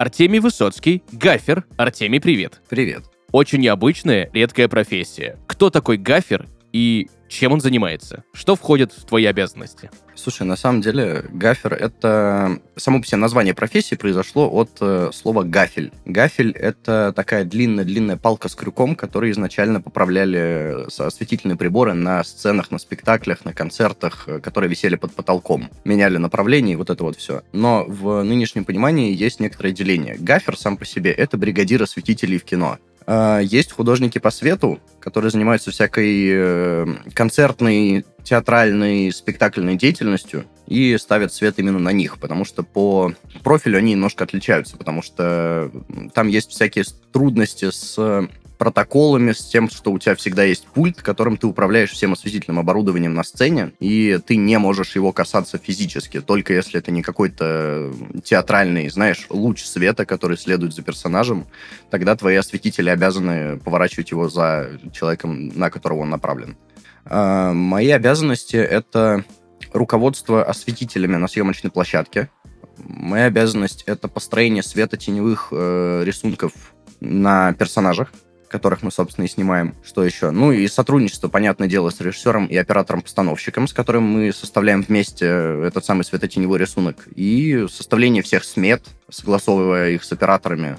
Артемий Высоцкий, гафер. Артемий, привет. Привет. Очень необычная, редкая профессия. Кто такой гафер и чем он занимается? Что входит в твои обязанности? Слушай, на самом деле гафер — это... Само по себе название профессии произошло от э, слова гафель. Гафель — это такая длинная-длинная палка с крюком, которые изначально поправляли осветительные приборы на сценах, на спектаклях, на концертах, э, которые висели под потолком. Меняли направление и вот это вот все. Но в нынешнем понимании есть некоторое деление. Гафер сам по себе — это бригадир осветителей в кино. А, есть художники по свету, которые занимаются всякой э, концертной, театральной, спектакльной деятельностью и ставят свет именно на них, потому что по профилю они немножко отличаются, потому что там есть всякие трудности с протоколами, с тем, что у тебя всегда есть пульт, которым ты управляешь всем осветительным оборудованием на сцене, и ты не можешь его касаться физически, только если это не какой-то театральный, знаешь, луч света, который следует за персонажем, тогда твои осветители обязаны поворачивать его за человеком, на которого он направлен. А, мои обязанности — это руководство осветителями на съемочной площадке. Моя обязанность — это построение светотеневых э, рисунков на персонажах которых мы, собственно, и снимаем. Что еще? Ну и сотрудничество, понятное дело, с режиссером и оператором-постановщиком, с которым мы составляем вместе этот самый светотеневой рисунок. И составление всех смет, согласовывая их с операторами.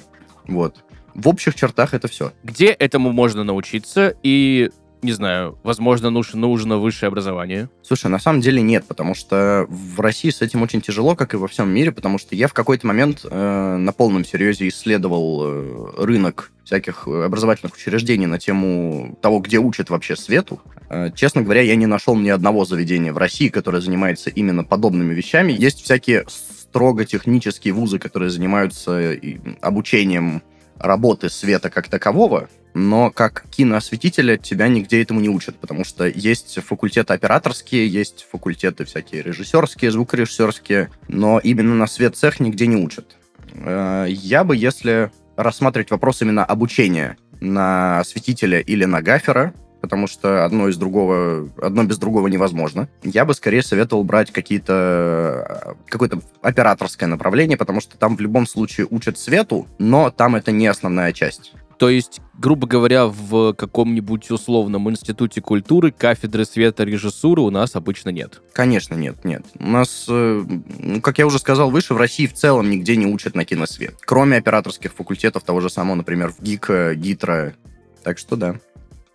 Вот. В общих чертах это все. Где этому можно научиться и не знаю, возможно, нужно, нужно высшее образование? Слушай, на самом деле нет, потому что в России с этим очень тяжело, как и во всем мире, потому что я в какой-то момент э, на полном серьезе исследовал э, рынок всяких образовательных учреждений на тему того, где учат вообще свету. Э, честно говоря, я не нашел ни одного заведения в России, которое занимается именно подобными вещами. Есть всякие строго технические вузы, которые занимаются обучением работы света как такового, но как киноосветителя тебя нигде этому не учат, потому что есть факультеты операторские, есть факультеты всякие режиссерские, звукорежиссерские, но именно на свет цех нигде не учат. Э, я бы, если рассматривать вопрос именно обучения на осветителя или на гафера, потому что одно из другого, одно без другого невозможно. Я бы скорее советовал брать какие-то какое-то операторское направление, потому что там в любом случае учат свету, но там это не основная часть. То есть, грубо говоря, в каком-нибудь условном институте культуры кафедры света режиссуры у нас обычно нет. Конечно, нет, нет. У нас, э, ну, как я уже сказал выше, в России в целом нигде не учат на киносвет. Кроме операторских факультетов того же самого, например, в ГИК, ГИТРО. Так что да.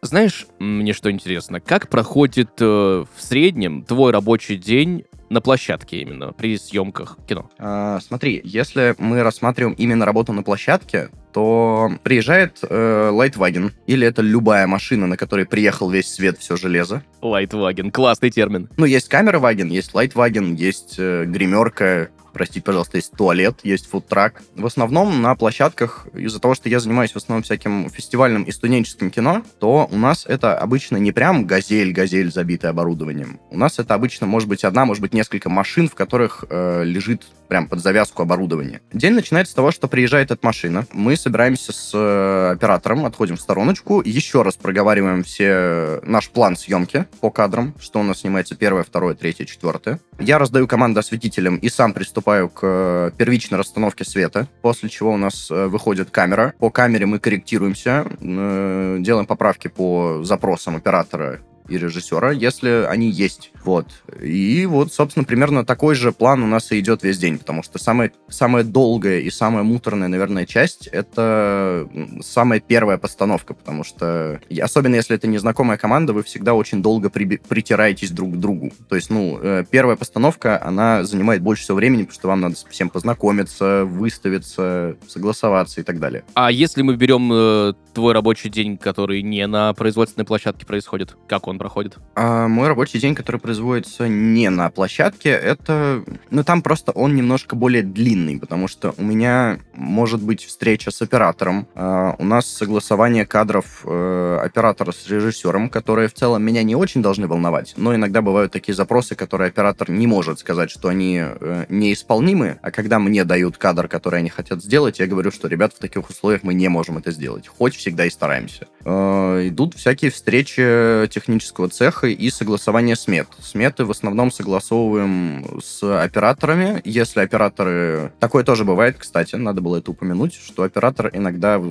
Знаешь, мне что интересно, как проходит э, в среднем твой рабочий день на площадке именно, при съемках кино? А, смотри, если мы рассматриваем именно работу на площадке, то приезжает э, Лайтваген, или это любая машина, на которой приехал весь свет, все железо. Лайтваген, классный термин. Ну, есть камера ваген, есть лайтваген, есть э, гримерка, простите, пожалуйста, есть туалет, есть фудтрак. В основном на площадках, из-за того, что я занимаюсь в основном всяким фестивальным и студенческим кино, то у нас это обычно не прям газель-газель, забитая оборудованием. У нас это обычно может быть одна, может быть несколько машин, в которых э, лежит прям под завязку оборудование. День начинается с того, что приезжает эта машина. Мы собираемся с э, оператором, отходим в стороночку, еще раз проговариваем все э, наш план съемки по кадрам, что у нас снимается первое, второе, третье, четвертое. Я раздаю команды осветителям и сам приступаю к э, первичной расстановке света, после чего у нас выходит камера. По камере мы корректируемся, делаем поправки по запросам оператора и режиссера, если они есть. Вот. И вот, собственно, примерно такой же план у нас и идет весь день, потому что самая, самая долгая и самая муторная, наверное, часть — это самая первая постановка, потому что, особенно если это незнакомая команда, вы всегда очень долго при, притираетесь друг к другу. То есть, ну, э, первая постановка, она занимает больше всего времени, потому что вам надо всем познакомиться, выставиться, согласоваться и так далее. А если мы берем э, твой рабочий день, который не на производственной площадке происходит? Как он проходит? А мой рабочий день, который производится не на площадке, это... Ну, там просто он немножко более длинный, потому что у меня может быть встреча с оператором. А, у нас согласование кадров э, оператора с режиссером, которые в целом меня не очень должны волновать, но иногда бывают такие запросы, которые оператор не может сказать, что они э, неисполнимы, а когда мне дают кадр, который они хотят сделать, я говорю, что, ребят, в таких условиях мы не можем это сделать. Хоть всегда и стараемся. Э, идут всякие встречи технического цеха и согласование смет. Сметы в основном согласовываем с операторами. Если операторы... Такое тоже бывает, кстати, надо было это упомянуть, что оператор иногда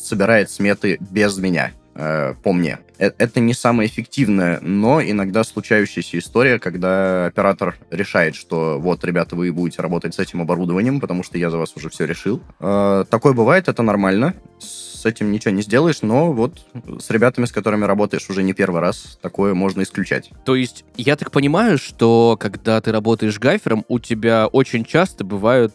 собирает сметы без меня э, по мне. Э, это не самое эффективное, но иногда случающаяся история, когда оператор решает, что вот, ребята, вы будете работать с этим оборудованием, потому что я за вас уже все решил. Э, такое бывает, это нормально. С этим ничего не сделаешь, но вот с ребятами, с которыми работаешь уже не первый раз, такое можно исключать. То есть, я так понимаю, что когда ты работаешь гафером, у тебя очень часто бывают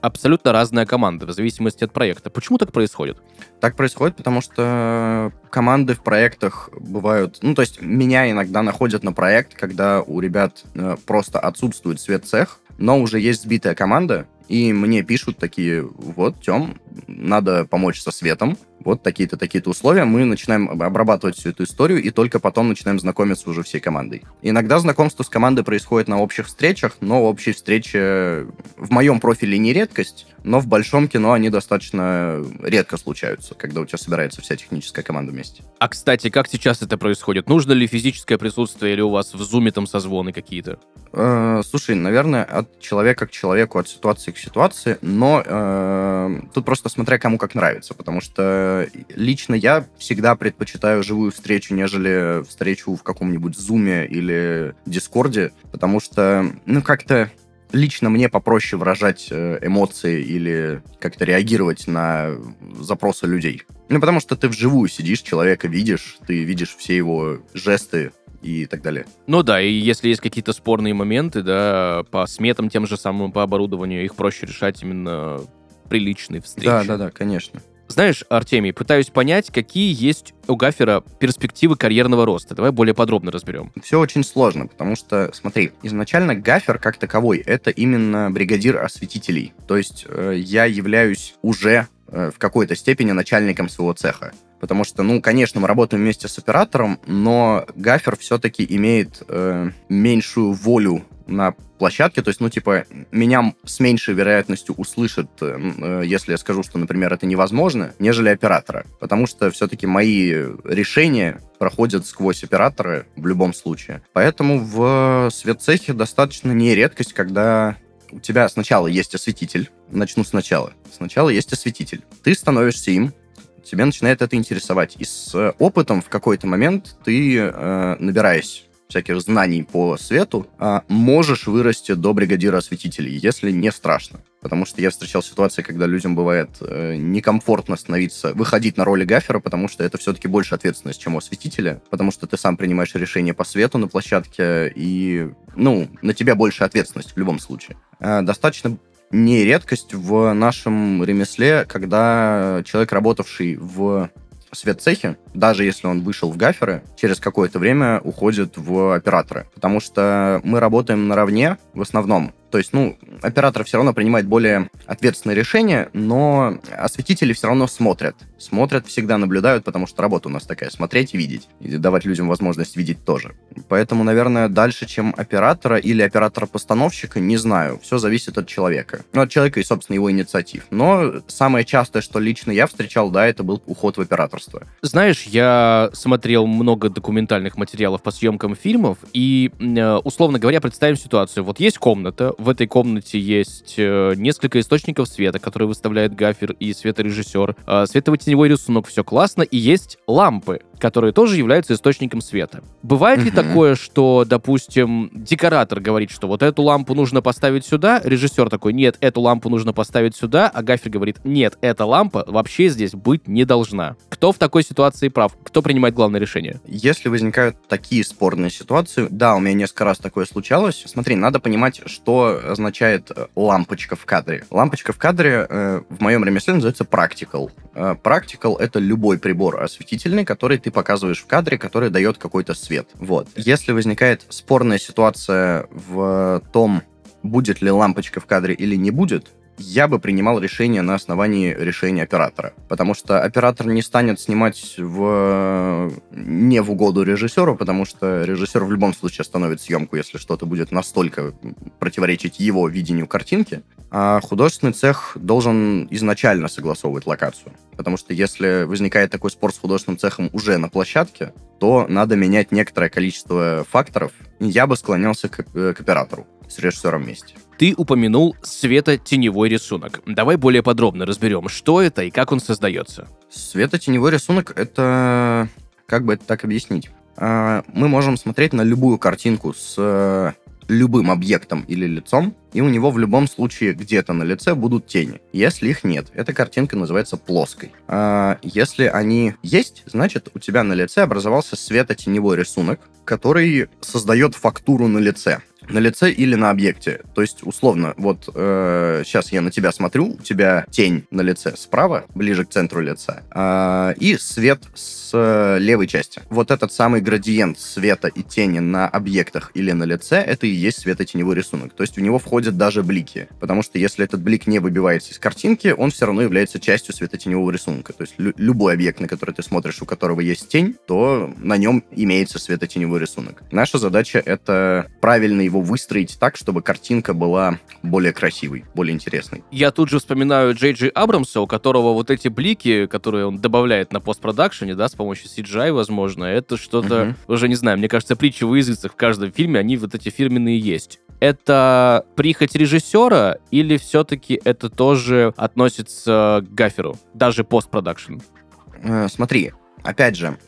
абсолютно разная команда, в зависимости от проекта. Почему так происходит? Так происходит, потому что команды в проектах бывают... Ну, то есть меня иногда находят на проект, когда у ребят э, просто отсутствует свет цех, но уже есть сбитая команда, и мне пишут такие, вот, Тем, надо помочь со светом, вот такие-то, такие-то условия, мы начинаем обрабатывать всю эту историю, и только потом начинаем знакомиться уже всей командой. Иногда знакомство с командой происходит на общих встречах, но общие встречи в моем профиле не редкость, но в большом кино они достаточно редко случаются, когда у тебя собирается вся техническая команда вместе. А, кстати, как сейчас это происходит? Нужно ли физическое присутствие или у вас в зуме там созвоны какие-то? Э, слушай, наверное, от человека к человеку, от ситуации к ситуации, но э, тут просто смотря кому как нравится, потому что лично я всегда предпочитаю живую встречу, нежели встречу в каком-нибудь зуме или дискорде, потому что, ну, как-то лично мне попроще выражать э, эмоции или как-то реагировать на запросы людей. Ну, потому что ты вживую сидишь, человека видишь, ты видишь все его жесты, и так далее. Ну да, и если есть какие-то спорные моменты, да, по сметам тем же самым, по оборудованию, их проще решать именно приличной встречи. Да, да, да, конечно. Знаешь, Артемий, пытаюсь понять, какие есть у Гафера перспективы карьерного роста. Давай более подробно разберем. Все очень сложно, потому что, смотри, изначально Гафер как таковой — это именно бригадир осветителей. То есть э, я являюсь уже э, в какой-то степени начальником своего цеха. Потому что, ну, конечно, мы работаем вместе с оператором, но Гафер все-таки имеет э, меньшую волю на площадке, то есть, ну, типа, меня с меньшей вероятностью услышат, э, э, если я скажу, что, например, это невозможно, нежели оператора. Потому что все-таки мои решения проходят сквозь операторы в любом случае. Поэтому в светцехе достаточно не редкость, когда у тебя сначала есть осветитель, начну сначала. Сначала есть осветитель. Ты становишься им, тебя начинает это интересовать. И с опытом в какой-то момент ты, э, набираясь всяких знаний по свету, а, можешь вырасти до бригадира осветителей, если не страшно. Потому что я встречал ситуации, когда людям бывает э, некомфортно становиться, выходить на роли гафера, потому что это все-таки больше ответственность, чем у осветителя, потому что ты сам принимаешь решение по свету на площадке, и, ну, на тебя больше ответственность в любом случае. Э, достаточно не редкость в нашем ремесле, когда человек, работавший в светцехе, даже если он вышел в гаферы, через какое-то время уходит в операторы. Потому что мы работаем наравне в основном. То есть, ну, оператор все равно принимает более ответственные решения, но осветители все равно смотрят. Смотрят, всегда наблюдают, потому что работа у нас такая, смотреть и видеть. И давать людям возможность видеть тоже. Поэтому, наверное, дальше, чем оператора или оператора-постановщика, не знаю. Все зависит от человека. Ну, от человека и, собственно, его инициатив. Но самое частое, что лично я встречал, да, это был уход в операторство. Знаешь, я смотрел много документальных материалов по съемкам фильмов, и, э, условно говоря, представим ситуацию. Вот есть комната, в этой комнате есть э, несколько источников света, которые выставляет гафер и светорежиссер. Э, светово-теневой рисунок, все классно. И есть лампы, которые тоже являются источником света. Бывает ли такое, что, допустим, декоратор говорит, что вот эту лампу нужно поставить сюда, режиссер такой, нет, эту лампу нужно поставить сюда, а гафер говорит, нет, эта лампа вообще здесь быть не должна. Кто в такой ситуации прав? Кто принимает главное решение? Если возникают такие спорные ситуации, да, у меня несколько раз такое случалось. Смотри, надо понимать, что означает э, лампочка в кадре. Лампочка в кадре э, в моем ремесле называется practical. Э, Practical — это любой прибор осветительный, который ты показываешь в кадре, который дает какой-то свет. Вот. Если возникает спорная ситуация в том, будет ли лампочка в кадре или не будет, я бы принимал решение на основании решения оператора. Потому что оператор не станет снимать в... не в угоду режиссеру, потому что режиссер в любом случае остановит съемку, если что-то будет настолько противоречить его видению картинки. А художественный цех должен изначально согласовывать локацию. Потому что если возникает такой спор с художественным цехом уже на площадке, то надо менять некоторое количество факторов. Я бы склонялся к, э, к оператору с режиссером вместе. Ты упомянул светотеневой рисунок. Давай более подробно разберем, что это и как он создается. Светотеневой рисунок — это... Как бы это так объяснить? А, Мы можем смотреть на любую картинку с э, любым объектом или лицом, и у него в любом случае где-то на лице будут тени. Если их нет, эта картинка называется плоской. А если они есть, значит у тебя на лице образовался светотеневой рисунок, который создает фактуру на лице на лице или на объекте. То есть, условно, вот э, сейчас я на тебя смотрю, у тебя тень на лице справа, ближе к центру лица, э, и свет с э, левой части. Вот этот самый градиент света и тени на объектах или на лице, это и есть светотеневой рисунок. То есть в него входят даже блики. Потому что если этот блик не выбивается из картинки, он все равно является частью светотеневого рисунка. То есть лю- любой объект, на который ты смотришь, у которого есть тень, то на нем имеется светотеневой рисунок. Наша задача — это правильно его выстроить так, чтобы картинка была более красивой, более интересной. Я тут же вспоминаю Джей Джей Абрамса, у которого вот эти блики, которые он добавляет на постпродакшене, да, с помощью CGI, возможно, это что-то, Мгм. уже не знаю, мне кажется, притча в языцах в каждом фильме, они вот эти фирменные есть. Это прихоть режиссера или все-таки это тоже относится к гаферу, даже постпродакшн? Э, смотри, опять же,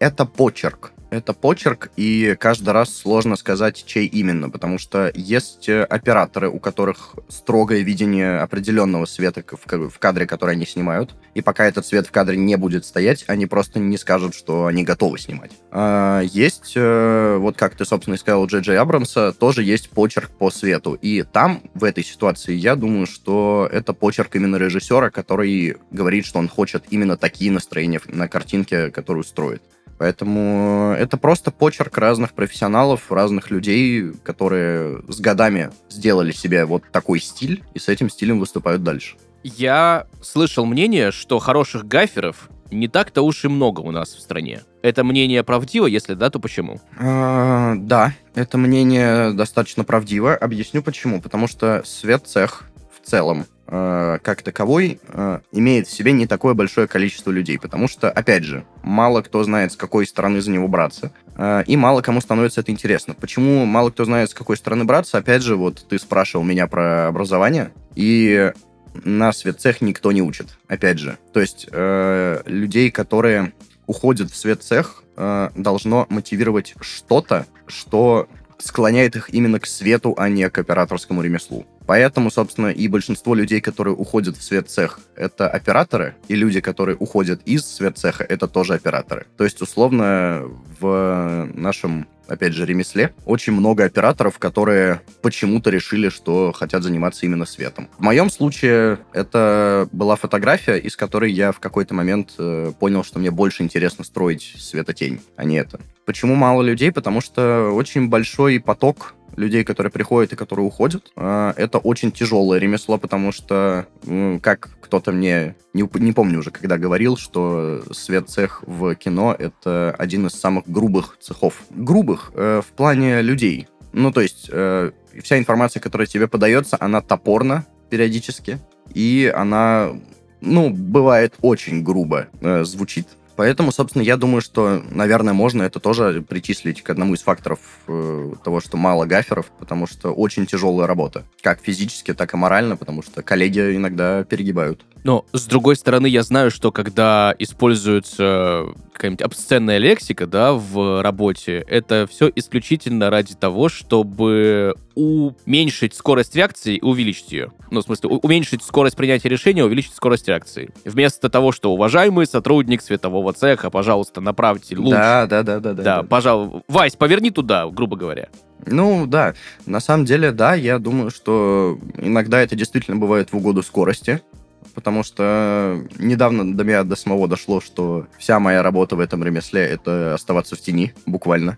это почерк. Это почерк, и каждый раз сложно сказать, чей именно, потому что есть э, операторы, у которых строгое видение определенного света в кадре, который они снимают, и пока этот свет в кадре не будет стоять, они просто не скажут, что они готовы снимать. А, Есть, э, вот как ты, собственно, и сказал, у Джей Джей Абрамса, тоже есть почерк по свету, и там, в этой ситуации, я думаю, что это почерк именно режиссера, который говорит, что он хочет именно такие настроения на картинке, которую строит. Поэтому это просто почерк разных профессионалов, разных людей, которые с годами сделали себе вот такой стиль и с этим стилем выступают дальше. Я слышал мнение, что хороших гаферов не так-то уж и много у нас в стране. Это мнение правдиво? Если да, то почему? А, да, это мнение достаточно правдиво. Объясню почему. Потому что светцех в целом э, как таковой э, имеет в себе не такое большое количество людей, потому что, опять же, мало кто знает, с какой стороны за него браться, э, и мало кому становится это интересно. Почему мало кто знает, с какой стороны браться? Опять же, вот ты спрашивал меня про образование, и на светцех никто не учит, опять же. То есть людей, которые уходят в светцех, должно мотивировать что-то, что склоняет их именно к свету, а не к операторскому ремеслу. Поэтому, собственно, и большинство людей, которые уходят в светцех, это операторы, и люди, которые уходят из светцеха, это тоже операторы. То есть, условно, в нашем, опять же, ремесле очень много операторов, которые почему-то решили, что хотят заниматься именно светом. В моем случае это была фотография, из которой я в какой-то момент э, понял, что мне больше интересно строить светотень, а не это. Почему мало людей? Потому что очень большой поток людей, которые приходят и которые уходят. А, Это очень тяжелое ремесло, потому что, как кто-то мне, не, не помню уже, когда говорил, что свет-цех в кино — это один из самых грубых цехов. Грубых э, в плане людей. Ну, то есть э, вся информация, которая тебе подается, она топорна периодически, и она, ну, бывает очень грубо э, звучит. Поэтому, собственно, я думаю, что, наверное, можно это тоже причислить к одному из факторов э, того, что мало гаферов, потому что очень тяжелая работа. Как физически, так и морально, потому что коллеги иногда перегибают. Но, с другой стороны, я знаю, что когда используется какая-нибудь обсценная лексика, да, в работе, это все исключительно ради того, чтобы уменьшить скорость реакции и увеличить ее. Ну, в смысле, уменьшить скорость принятия решения, увеличить скорость реакции. Вместо того, что уважаемый сотрудник светового цеха, пожалуйста, направьте луч. Да, да, да, да, да. Да, пожалуй. Вась, поверни туда, грубо говоря. Ну, да, на самом деле, да, я думаю, что иногда это действительно бывает в угоду скорости. Потому что недавно до меня до самого дошло, что вся моя работа в этом ремесле — это оставаться в тени, буквально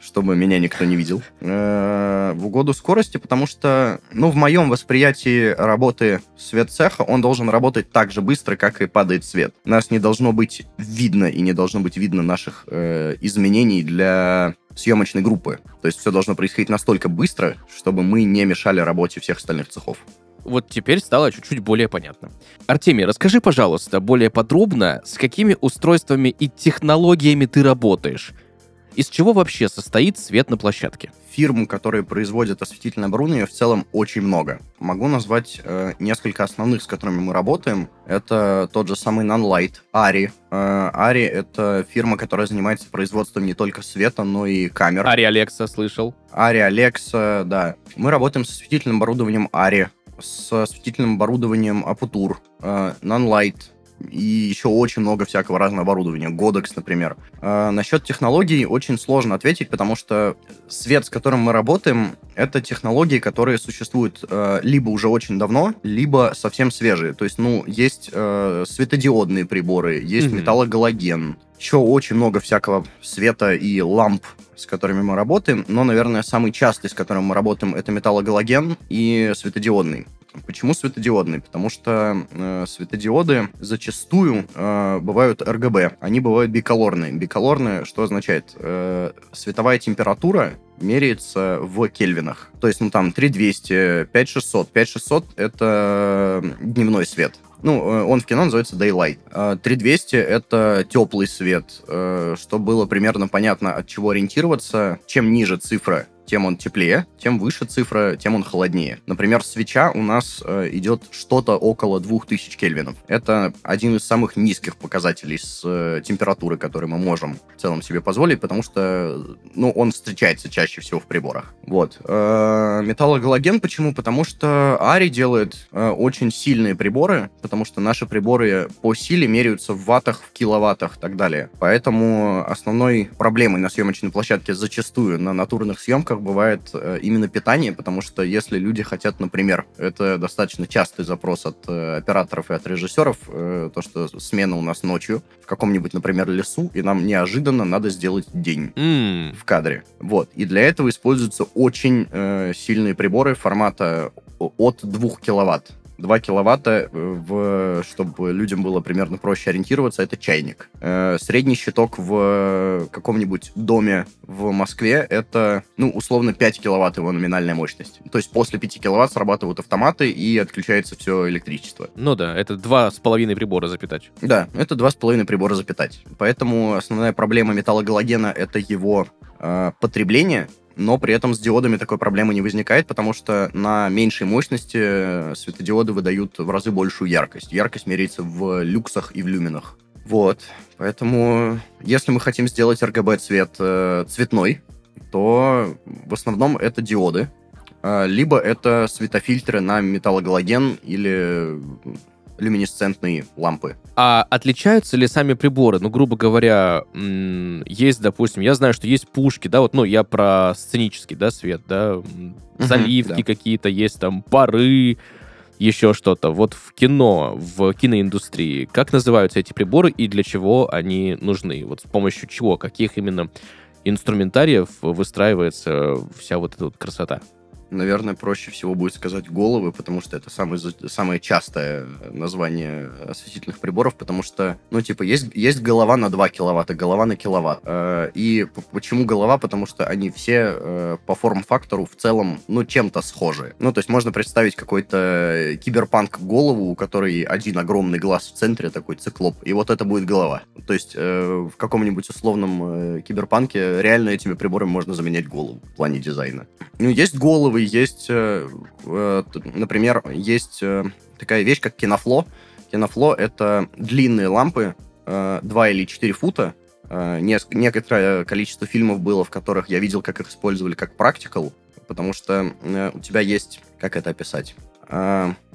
чтобы меня никто не видел. Э, в угоду скорости, потому что, ну, в моем восприятии работы свет цеха, он должен работать так же быстро, как и падает свет. Нас не должно быть видно и не должно быть видно наших э, изменений для съемочной группы. То есть все должно происходить настолько быстро, чтобы мы не мешали работе всех остальных цехов. Вот теперь стало чуть-чуть более понятно. Артемий, расскажи, пожалуйста, более подробно, с какими устройствами и технологиями ты работаешь? Из чего вообще состоит свет на площадке? Фирм, которые производят осветительное оборудование, в целом очень много. Могу назвать э, несколько основных, с которыми мы работаем. Это тот же самый Nonlight, Ari. Э, Ari — это фирма, которая занимается производством не только света, но и камер. Ari Alexa слышал. Ari Alexa, да. Мы работаем с осветительным оборудованием Ari, с осветительным оборудованием Aputur, э, Nonlight, и еще очень много всякого разного оборудования. Godex, например. А, насчет технологий очень сложно ответить, потому что свет, с которым мы работаем, это технологии, которые существуют э, либо уже очень давно, либо совсем свежие. То есть, ну, есть э, светодиодные приборы, есть mm-hmm. металлогалоген, еще очень много всякого света и ламп, с которыми мы работаем, но, наверное, самый частый, с которым мы работаем, это металлогалоген и светодиодный. Почему светодиодный? Потому что э, светодиоды зачастую э, бывают RGB, они бывают биколорные. Биколорные, что означает? Э, световая температура меряется в кельвинах. То есть, ну, там, 3200, 5600. 5600 — это дневной свет. Ну, э, он в кино называется Daylight. 3200 а — это теплый свет, э, что было примерно понятно, от чего ориентироваться. Чем ниже цифра, тем он теплее, тем выше цифра, тем он холоднее. Например, свеча у нас э, идет что-то около 2000 кельвинов. Это один из самых низких показателей с э, температуры, которые мы можем в целом себе позволить, потому что ну, он встречается чаще всего в приборах. Вот. Э, металлогалоген почему? Потому что Ари делает э, очень сильные приборы, потому что наши приборы по силе меряются в ваттах, в киловаттах и так далее. Поэтому основной проблемой на съемочной площадке зачастую на натурных съемках которых бывает э, именно питание, потому что если люди хотят, например, это достаточно частый запрос от э, операторов и от режиссеров, э, то, что смена у нас ночью в каком-нибудь, например, лесу, и нам неожиданно надо сделать день mm. в кадре. Вот. И для этого используются очень сильные приборы формата от 2 киловатт. 2 киловатта, э, в, чтобы людям было примерно проще ориентироваться, это чайник. Э, средний щиток в каком-нибудь доме в Москве это, ну, условно, 5 киловатт его номинальная мощность. То есть после 5 киловатт срабатывают автоматы и отключается все электричество. Ну да, это два с половиной прибора запитать. Да, это два с половиной прибора запитать. Поэтому основная проблема металлогалогена это его э, потребление, но при этом с диодами такой проблемы не возникает, потому что на меньшей мощности светодиоды выдают в разы большую яркость. Яркость меряется в люксах и в люминах. Вот. Поэтому, если мы хотим сделать RGB-цвет э, цветной, то в основном это диоды, э, либо это светофильтры на металлогалоген или люминесцентные лампы. А отличаются ли сами приборы? Ну, грубо говоря, есть, допустим, я знаю, что есть пушки, да, вот, ну, я про сценический, да, свет, да, заливки да. какие-то есть, там, пары, еще что-то. Вот в кино, в киноиндустрии, как называются эти приборы и для чего они нужны? Вот с помощью чего, каких именно инструментариев выстраивается вся вот эта вот красота? Наверное, проще всего будет сказать головы, потому что это самое, самое частое название осветительных приборов, потому что, ну, типа, есть, есть голова на 2 киловатта, голова на киловатт. Э, и почему голова? Потому что они все э, по форм-фактору в целом, ну, чем-то схожи. Ну, то есть можно представить какой-то киберпанк голову, у которой один огромный глаз в центре, такой циклоп, и вот это будет голова. То есть э, в каком-нибудь условном киберпанке реально этими приборами можно заменять голову в плане дизайна. Ну, есть головы, есть, э, э, например, есть э, такая вещь, как кинофло. Кинофло — это длинные лампы, 2 или 4 фута. Некоторое количество фильмов было, в которых я видел, как их использовали как практикал, потому что у тебя есть... Как это описать?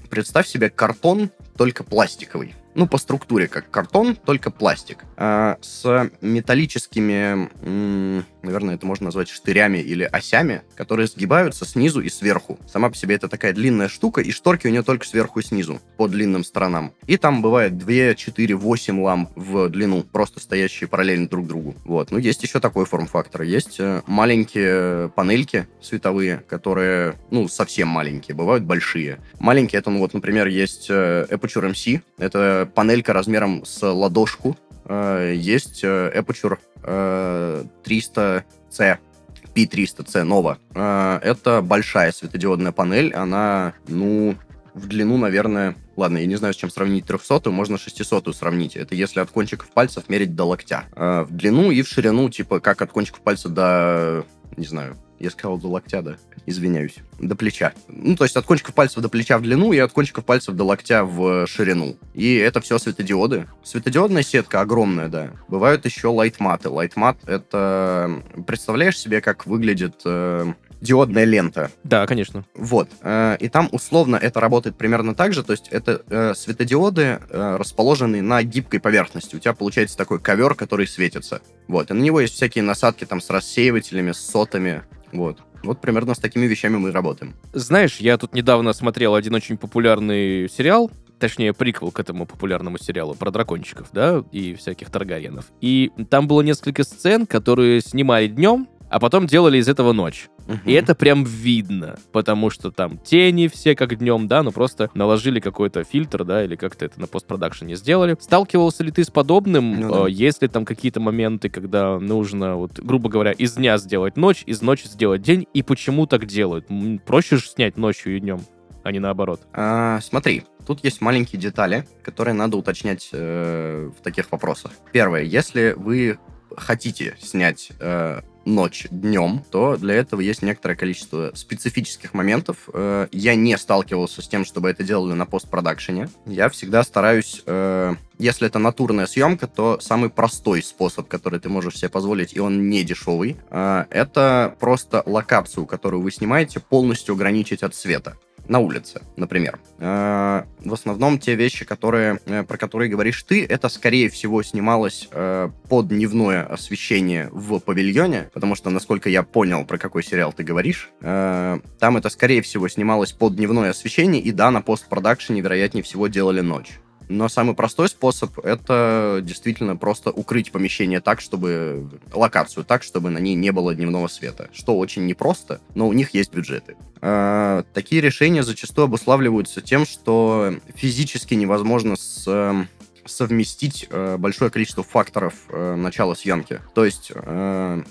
Представь себе картон только пластиковый. Ну, по структуре, как картон, только пластик. С металлическими, наверное, это можно назвать штырями или осями, которые сгибаются снизу и сверху. Сама по себе это такая длинная штука, и шторки у нее только сверху и снизу, по длинным сторонам. И там бывает 2, 4, 8 ламп в длину, просто стоящие параллельно друг другу. Вот. Ну, есть еще такой форм-фактор. Есть э, маленькие панельки световые, которые, ну, совсем маленькие, бывают большие. Маленькие, это, ну, вот, например, есть э, Aperture MC, это панелька размером с ладошку. Э, есть э, Aperture 300C, э, P300C Nova. Это большая светодиодная панель. Она, ну, в длину, наверное, ладно, я не знаю, с чем сравнить 300 можно 600 сравнить. Это если от кончиков пальцев мерить до локтя. В длину и в ширину, типа, как от кончиков пальца до, не знаю, я сказал до локтя, да? Извиняюсь. До плеча. Ну, то есть от кончиков пальцев до плеча в длину и от кончиков пальцев до локтя в ширину. И это все светодиоды. Светодиодная сетка огромная, да. Бывают еще лайтматы. Лайтмат — это... Представляешь себе, как выглядит э, диодная лента. Да, конечно. Вот. Э, и там условно это работает примерно так же. То есть это э, светодиоды, э, расположенные на гибкой поверхности. У тебя получается такой ковер, который светится. Вот. И на него есть всякие насадки там с рассеивателями, с сотами. Вот. Вот примерно с такими вещами мы работаем. Знаешь, я тут недавно смотрел один очень популярный сериал, точнее, приквел к этому популярному сериалу про дракончиков, да, и всяких Таргариенов. И там было несколько сцен, которые снимали днем, а потом делали из этого ночь. Угу. И это прям видно, потому что там тени все как днем, да, но просто наложили какой-то фильтр, да, или как-то это на постпродакшене сделали. Сталкивался ли ты с подобным? Ну, да. Э, есть ли там какие-то моменты, когда нужно, вот, грубо говоря, из дня сделать ночь, из ночи сделать день, и почему так делают? Проще же снять ночью и днем, а не наоборот. А, смотри, Тут есть маленькие детали, которые надо уточнять э, в таких вопросах. Первое, если вы хотите снять э, ночь днем, то для этого есть некоторое количество специфических моментов. Э, я не сталкивался с тем, чтобы это делали на постпродакшене. Я всегда стараюсь, э, если это натурная съемка, то самый простой способ, который ты можешь себе позволить, и он не дешевый, э, это просто локацию, которую вы снимаете, полностью ограничить от света на улице, например. Э, в основном те вещи, которые, э, про которые говоришь ты, это, скорее всего, снималось э, под дневное освещение в павильоне, потому что, насколько я понял, про какой сериал ты говоришь, там это, скорее всего, снималось под дневное освещение, и да, на постпродакшене, вероятнее всего, делали ночь. Но самый простой способ — это действительно просто укрыть помещение так, чтобы... локацию так, чтобы на ней не было дневного света. Что очень непросто, но у них есть бюджеты. Э, такие решения зачастую обуславливаются тем, что физически невозможно с совместить э, большое количество факторов э, начала съемки. То есть, э,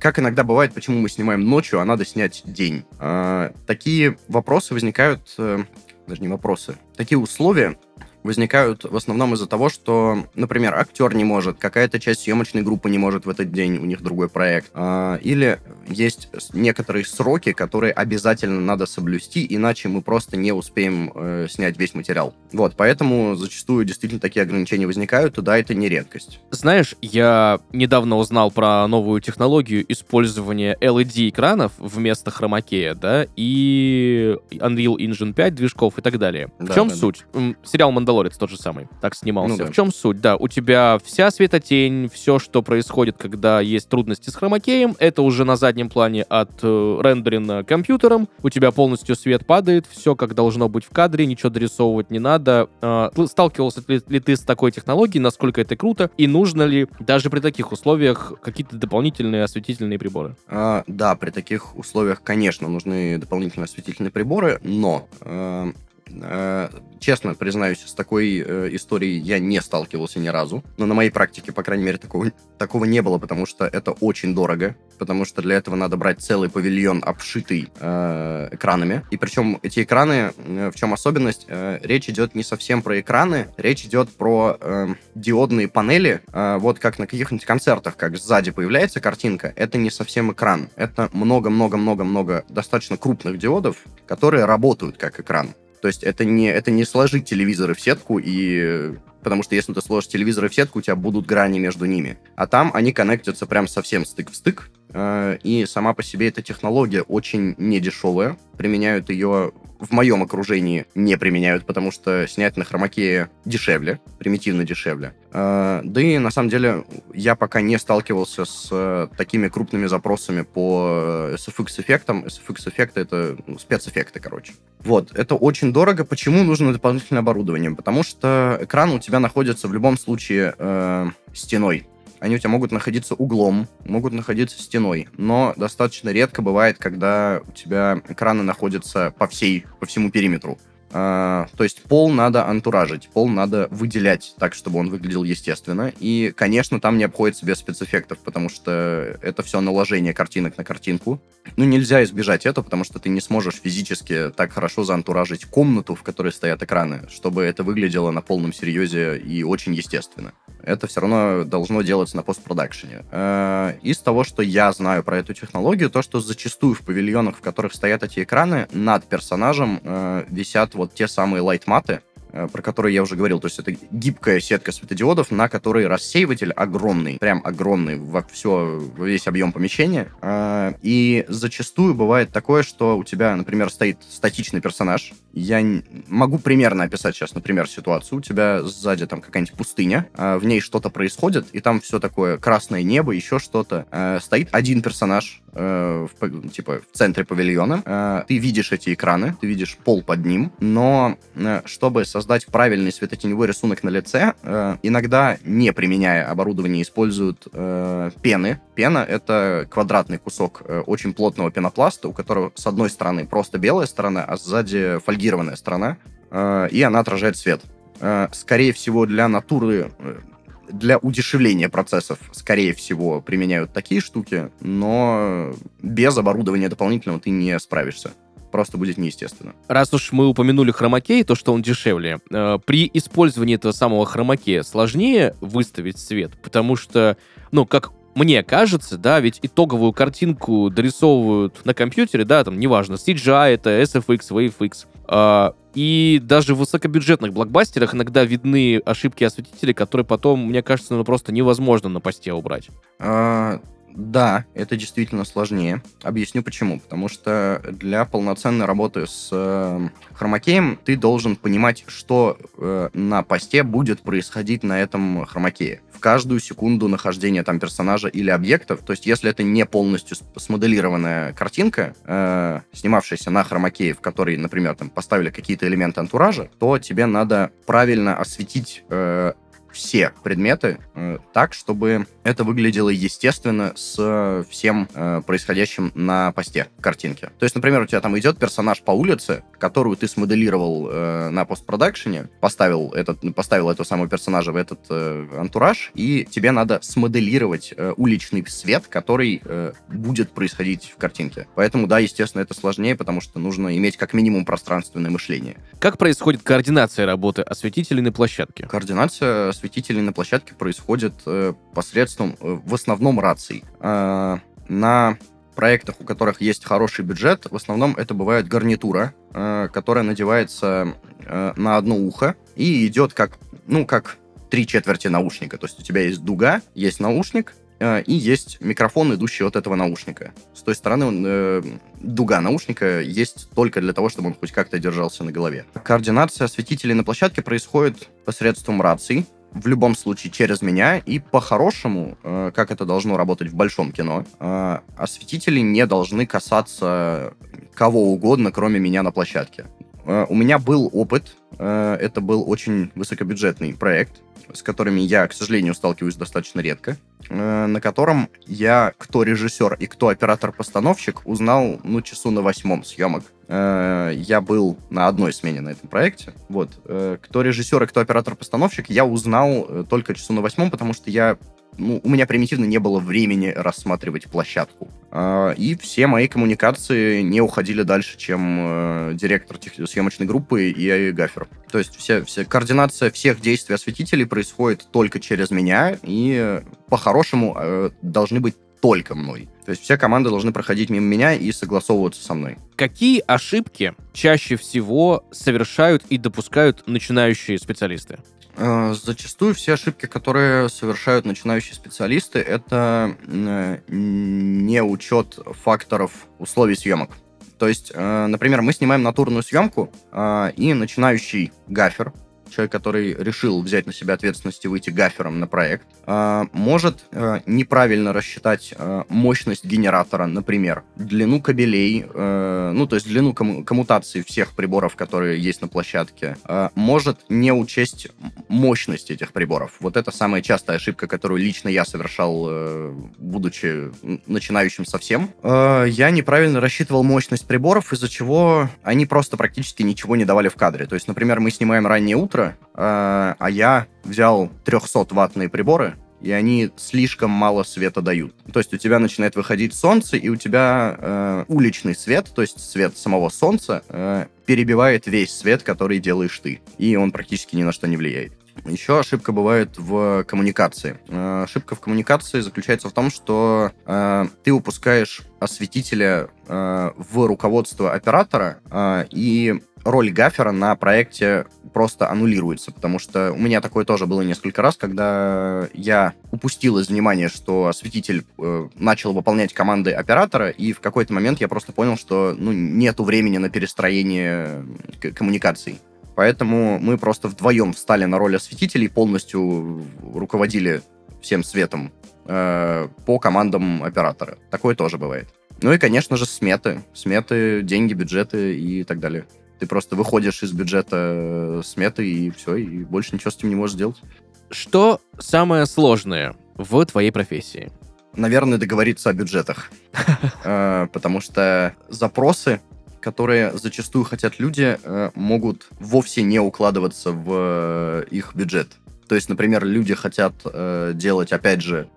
как иногда бывает, почему мы снимаем ночью, а надо снять день. Э, такие вопросы возникают, э, даже не вопросы, такие условия возникают в основном из-за того, что, например, актер не может, какая-то часть съемочной группы не может в этот день, у них другой проект. А, или есть некоторые сроки, которые обязательно надо соблюсти, иначе мы просто не успеем э, снять весь материал. Вот, поэтому зачастую действительно такие ограничения возникают, и да, это не редкость. Знаешь, я недавно узнал про новую технологию использования LED-экранов вместо хромакея, да, и Unreal Engine 5 движков и так далее. Да, в чем да, суть? Да. Сериал «Мандалорец» Мандалорец тот же самый, так снимался. Ну, да. В чем суть? Да, у тебя вся светотень, все, что происходит, когда есть трудности с хромакеем, это уже на заднем плане от э, рендерина компьютером. У тебя полностью свет падает, все как должно быть в кадре, ничего дорисовывать не надо. Э, сталкивался ли, ли ты с такой технологией, насколько это круто, и нужно ли даже при таких условиях какие-то дополнительные осветительные приборы? А, да, при таких условиях, конечно, нужны дополнительные осветительные приборы, но э, честно признаюсь, с такой э, историей я не сталкивался ни разу. Но на моей практике, по крайней мере, такого, такого не было, потому что это очень дорого. Потому что для этого надо брать целый павильон, обшитый э, экранами. И причем эти экраны, э, в чем особенность? Э, речь идет не совсем про экраны, речь идет про э, диодные панели. Э, вот как на каких-нибудь концертах, как сзади появляется картинка, это не совсем экран. Это много-много-много-много достаточно крупных диодов, которые работают как экран. То есть это не, это не сложить телевизоры в сетку и... Потому что если ты сложишь телевизоры в сетку, у тебя будут грани между ними. А там они коннектятся прям совсем стык в стык. Э, и сама по себе эта технология очень недешевая. Применяют ее в моем окружении не применяют, потому что снять на хромаке дешевле, примитивно дешевле. Э, да и на самом деле я пока не сталкивался с э, такими крупными запросами по SFX-эффектам. SFX-эффекты — это ну, спецэффекты, короче. Вот, это очень дорого. Почему нужно дополнительное оборудование? Потому что экран у тебя находится в любом случае э, стеной. Они у тебя могут находиться углом, могут находиться стеной, но достаточно редко бывает, когда у тебя экраны находятся по всей, по всему периметру. А, то есть пол надо антуражить, пол надо выделять так, чтобы он выглядел естественно. И, конечно, там не обходится без спецэффектов, потому что это все наложение картинок на картинку. Ну, нельзя избежать этого, потому что ты не сможешь физически так хорошо заантуражить комнату, в которой стоят экраны, чтобы это выглядело на полном серьезе и очень естественно. Это все равно должно делаться на постпродакшене. А, из того, что я знаю про эту технологию, то, что зачастую в павильонах, в которых стоят эти экраны, над персонажем а, висят вот те самые лайтматы, Э, про который я уже говорил. То есть это гибкая сетка светодиодов, на которой рассеиватель огромный, прям огромный во все, весь объем помещения. А, и зачастую бывает такое, что у тебя, например, стоит статичный персонаж. Я могу примерно описать сейчас, например, ситуацию. У тебя сзади там какая-нибудь пустыня, а в ней что-то происходит, и там все такое красное небо, еще что-то. А, стоит один персонаж, э, в, типа в центре павильона. Ты видишь эти экраны, ты видишь пол под ним, но э, чтобы создать создать правильный светотеневой рисунок на лице, э, иногда, не применяя оборудование, используют э, пены. Пена — это квадратный кусок э, очень плотного пенопласта, у которого с одной стороны просто белая сторона, а сзади фольгированная сторона, э, и она отражает свет. Э, скорее всего, для натуры э, для удешевления процессов, скорее всего, применяют такие штуки, но без оборудования дополнительного ты не справишься просто будет неестественно. Раз уж мы упомянули хромакей, то, что он дешевле, э, при использовании этого самого хромакея сложнее выставить свет, потому что, ну, как мне кажется, да, ведь итоговую картинку дорисовывают на компьютере, да, там, неважно, CGI это, SFX, WaveX, э, и даже в высокобюджетных блокбастерах иногда видны ошибки осветителей, которые потом, мне кажется, ну, просто невозможно на посте убрать. А, да, это действительно сложнее. Объясню почему. Потому что для полноценной работы с э, хромакеем ты должен понимать, что э, на посте будет происходить на этом хромакее. В каждую секунду нахождения там персонажа или объектов. То есть, если это не полностью смоделированная картинка, э, снимавшаяся на хромакее, в которой, например, там поставили какие-то элементы антуража, то тебе надо правильно осветить э, все предметы э, так, чтобы это выглядело естественно с всем э, происходящим на посте картинки. То есть, например, у тебя там идет персонаж по улице, которую ты смоделировал э, на постпродакшене, поставил, этот, поставил этого самого персонажа в этот э, антураж, и тебе надо смоделировать э, уличный свет, который э, будет происходить в картинке. Поэтому, да, естественно, это сложнее, потому что нужно иметь как минимум пространственное мышление. Как происходит координация работы осветителей на площадке? Координация осветителей на площадке происходит э, посредством, э, в основном, раций. Э, на проектах, у которых есть хороший бюджет, в основном это бывает гарнитура, э, которая надевается на одно ухо и идет как, ну, как три четверти наушника. То есть у тебя есть дуга, есть наушник, и есть микрофон, идущий от этого наушника. С той стороны он, э, дуга наушника есть только для того, чтобы он хоть как-то держался на голове. Координация осветителей на площадке происходит посредством раций, в любом случае через меня, и по-хорошему, э, как это должно работать в большом кино, э, осветители не должны касаться кого угодно, кроме меня на площадке. Э, у меня был опыт, э, это был очень высокобюджетный проект, с которыми я, к сожалению, сталкиваюсь достаточно редко, э, на котором я, кто режиссер и кто оператор-постановщик, узнал, ну, часу на восьмом съемок. Я был на одной смене на этом проекте. Вот. Кто режиссер и кто оператор-постановщик, я узнал только часу на восьмом, потому что я ну, у меня примитивно не было времени рассматривать площадку. А, и все мои коммуникации не уходили дальше, чем э, директор съемочной группы и гафер. То есть вся, вся координация всех действий осветителей происходит только через меня, и по-хорошему э, должны быть только мной. То есть все команды должны проходить мимо меня и согласовываться со мной. Какие ошибки чаще всего совершают и допускают начинающие специалисты? Э, зачастую все ошибки, которые совершают начинающие специалисты, это не учет факторов условий съемок. То есть, э, например, мы снимаем натурную съемку, э, и начинающий гафер, человек, который решил взять на себя ответственность и выйти гафером на проект, э, может э, неправильно рассчитать э, мощность генератора, например, длину кабелей, ну, то есть длину комму- коммутации всех приборов, которые есть на площадке, может не учесть мощность этих приборов. Вот это самая частая ошибка, которую лично я совершал, э, будучи начинающим совсем. Я неправильно рассчитывал мощность приборов, из-за чего они просто практически ничего не давали в кадре. То есть, например, мы снимаем раннее утро, э, а я взял 300-ваттные приборы, и они слишком мало света дают. То есть у тебя начинает выходить солнце, и у тебя э, уличный свет, то есть свет самого солнца, э, перебивает весь свет, который делаешь ты. И он практически ни на что не влияет. Еще ошибка бывает в коммуникации. Э, ошибка в коммуникации заключается в том, что э, ты упускаешь осветителя э, в руководство оператора, э, и роль гафера на проекте просто аннулируется, потому что у меня такое тоже было несколько раз, когда я упустил из внимания, что осветитель э, начал выполнять команды оператора, и в какой-то момент я просто понял, что ну, нету времени на перестроение коммуникаций. Поэтому мы просто вдвоем встали на роль осветителей, полностью руководили всем светом э, по командам оператора. Такое тоже бывает. Ну и, конечно же, сметы. Сметы, деньги, бюджеты и так далее. Ты просто выходишь из бюджета э, сметы, и все, и больше ничего с этим не можешь сделать. Что самое сложное в твоей профессии? Наверное, договориться о бюджетах. Э, потому что запросы, которые зачастую хотят люди, э, могут вовсе не укладываться в их бюджет. То есть, например, люди хотят делать, опять же,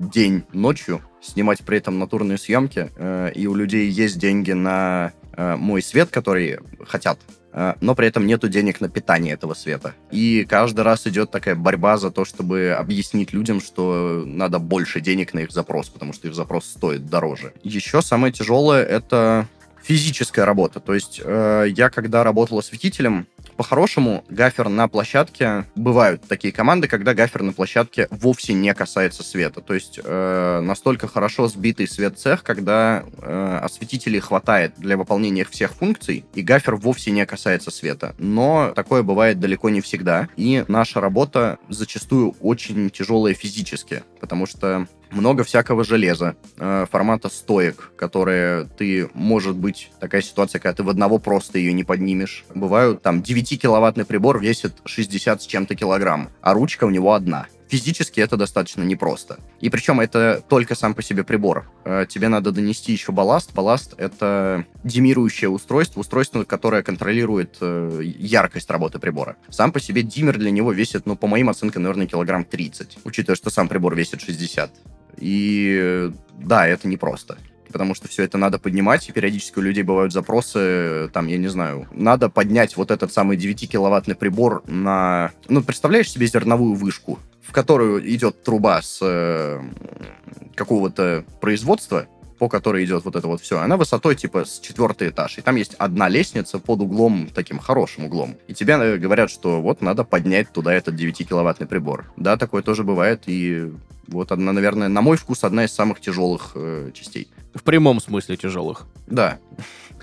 день ночью, снимать при этом натурные съемки, и у людей есть деньги на Э, мой свет, который хотят, э, но при этом нету денег на питание этого света. И каждый раз идет такая борьба за то, чтобы объяснить людям, что надо больше денег на их запрос, потому что их запрос стоит дороже. Еще самое тяжелое — это физическая работа. То есть э, я, когда работал осветителем, по-хорошему, гафер на площадке... Бывают такие команды, когда гафер на площадке вовсе не касается света. То есть э, настолько хорошо сбитый свет цех, когда э, осветителей хватает для выполнения всех функций, и гафер вовсе не касается света. Но такое бывает далеко не всегда. И наша работа зачастую очень тяжелая физически, потому что много всякого железа, э, формата стоек, которые ты, может быть, такая ситуация, когда ты в одного просто ее не поднимешь. Бывают там 9-киловаттный прибор весит 60 с чем-то килограмм, а ручка у него одна. Физически это достаточно непросто. И причем это только сам по себе прибор. Э, тебе надо донести еще балласт. Балласт — это димирующее устройство, устройство, которое контролирует э, яркость работы прибора. Сам по себе диммер для него весит, ну, по моим оценкам, наверное, килограмм 30, учитывая, что сам прибор весит 60. И да, это непросто потому что все это надо поднимать, и периодически у людей бывают запросы, там, я не знаю, надо поднять вот этот самый 9-киловаттный прибор на... Ну, представляешь себе зерновую вышку, в которую идет труба с э, какого-то производства, по которой идет вот это вот все, она высотой типа с четвертый этаж. И там есть одна лестница под углом, таким хорошим углом. И тебе э, говорят, что вот надо поднять туда этот 9-киловаттный прибор. Да, такое тоже бывает, и вот одна, наверное, на мой вкус, одна из самых тяжелых э, частей. В прямом смысле тяжелых. Да.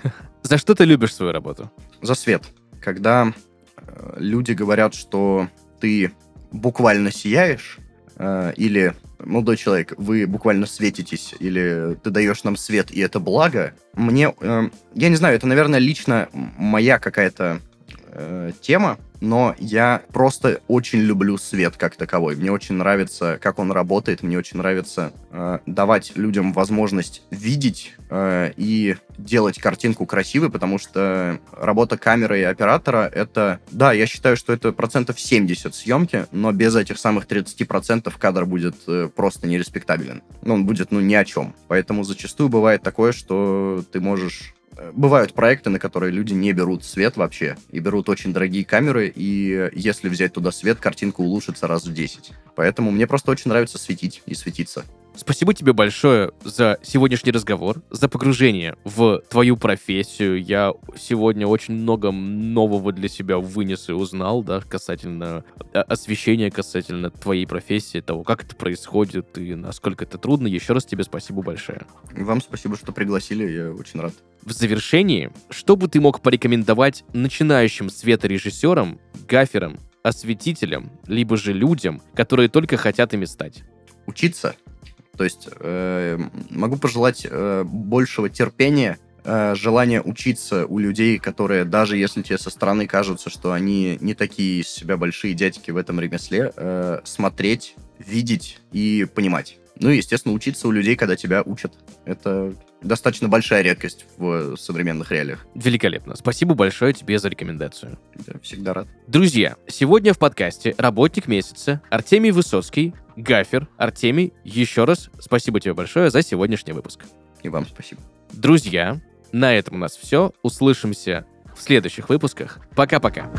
За что ты любишь свою работу? За свет. Когда э, люди говорят, что ты буквально сияешь, э, или молодой человек, вы буквально светитесь, или ты даешь нам свет, и это благо, мне, э, я не знаю, это, наверное, лично моя какая-то э, тема, но я просто очень люблю свет как таковой. Мне очень нравится, как он работает, мне очень нравится э, давать людям возможность видеть э, и делать картинку красивой, потому что работа камеры и оператора — это... Да, я считаю, что это процентов 70 съемки, но без этих самых 30% кадр будет э, просто нереспектабелен. Ну, он будет, ну, ни о чем. Поэтому зачастую бывает такое, что ты можешь бывают проекты, на которые люди не берут свет вообще, и берут очень дорогие камеры, и если взять туда свет, картинка улучшится раз в 10. Поэтому мне просто очень нравится светить и светиться. Спасибо тебе большое за сегодняшний разговор, за погружение в твою профессию. Я сегодня очень много нового для себя вынес и узнал, да, касательно а, освещения, касательно твоей профессии, того, как это происходит и насколько это трудно. Еще раз тебе спасибо большое. Вам спасибо, что пригласили, я очень рад. В завершении, что бы ты мог порекомендовать начинающим светорежиссерам, гаферам, осветителям, либо же людям, которые только хотят ими стать? Учиться. То есть э, могу пожелать э, большего терпения, э, желания учиться у людей, которые, даже если тебе со стороны кажутся, что они не такие из себя большие дядьки в этом ремесле, э, смотреть, видеть и понимать. Ну и, естественно, учиться у людей, когда тебя учат. Это достаточно большая редкость в современных реалиях. Великолепно. Спасибо большое тебе за рекомендацию. Я всегда рад. Друзья, сегодня в подкасте «Работник месяца» Артемий Высоцкий, Гафер. Артемий, еще раз спасибо тебе большое за сегодняшний выпуск. И вам спасибо. Друзья, на этом у нас все. Услышимся в следующих выпусках. Пока-пока.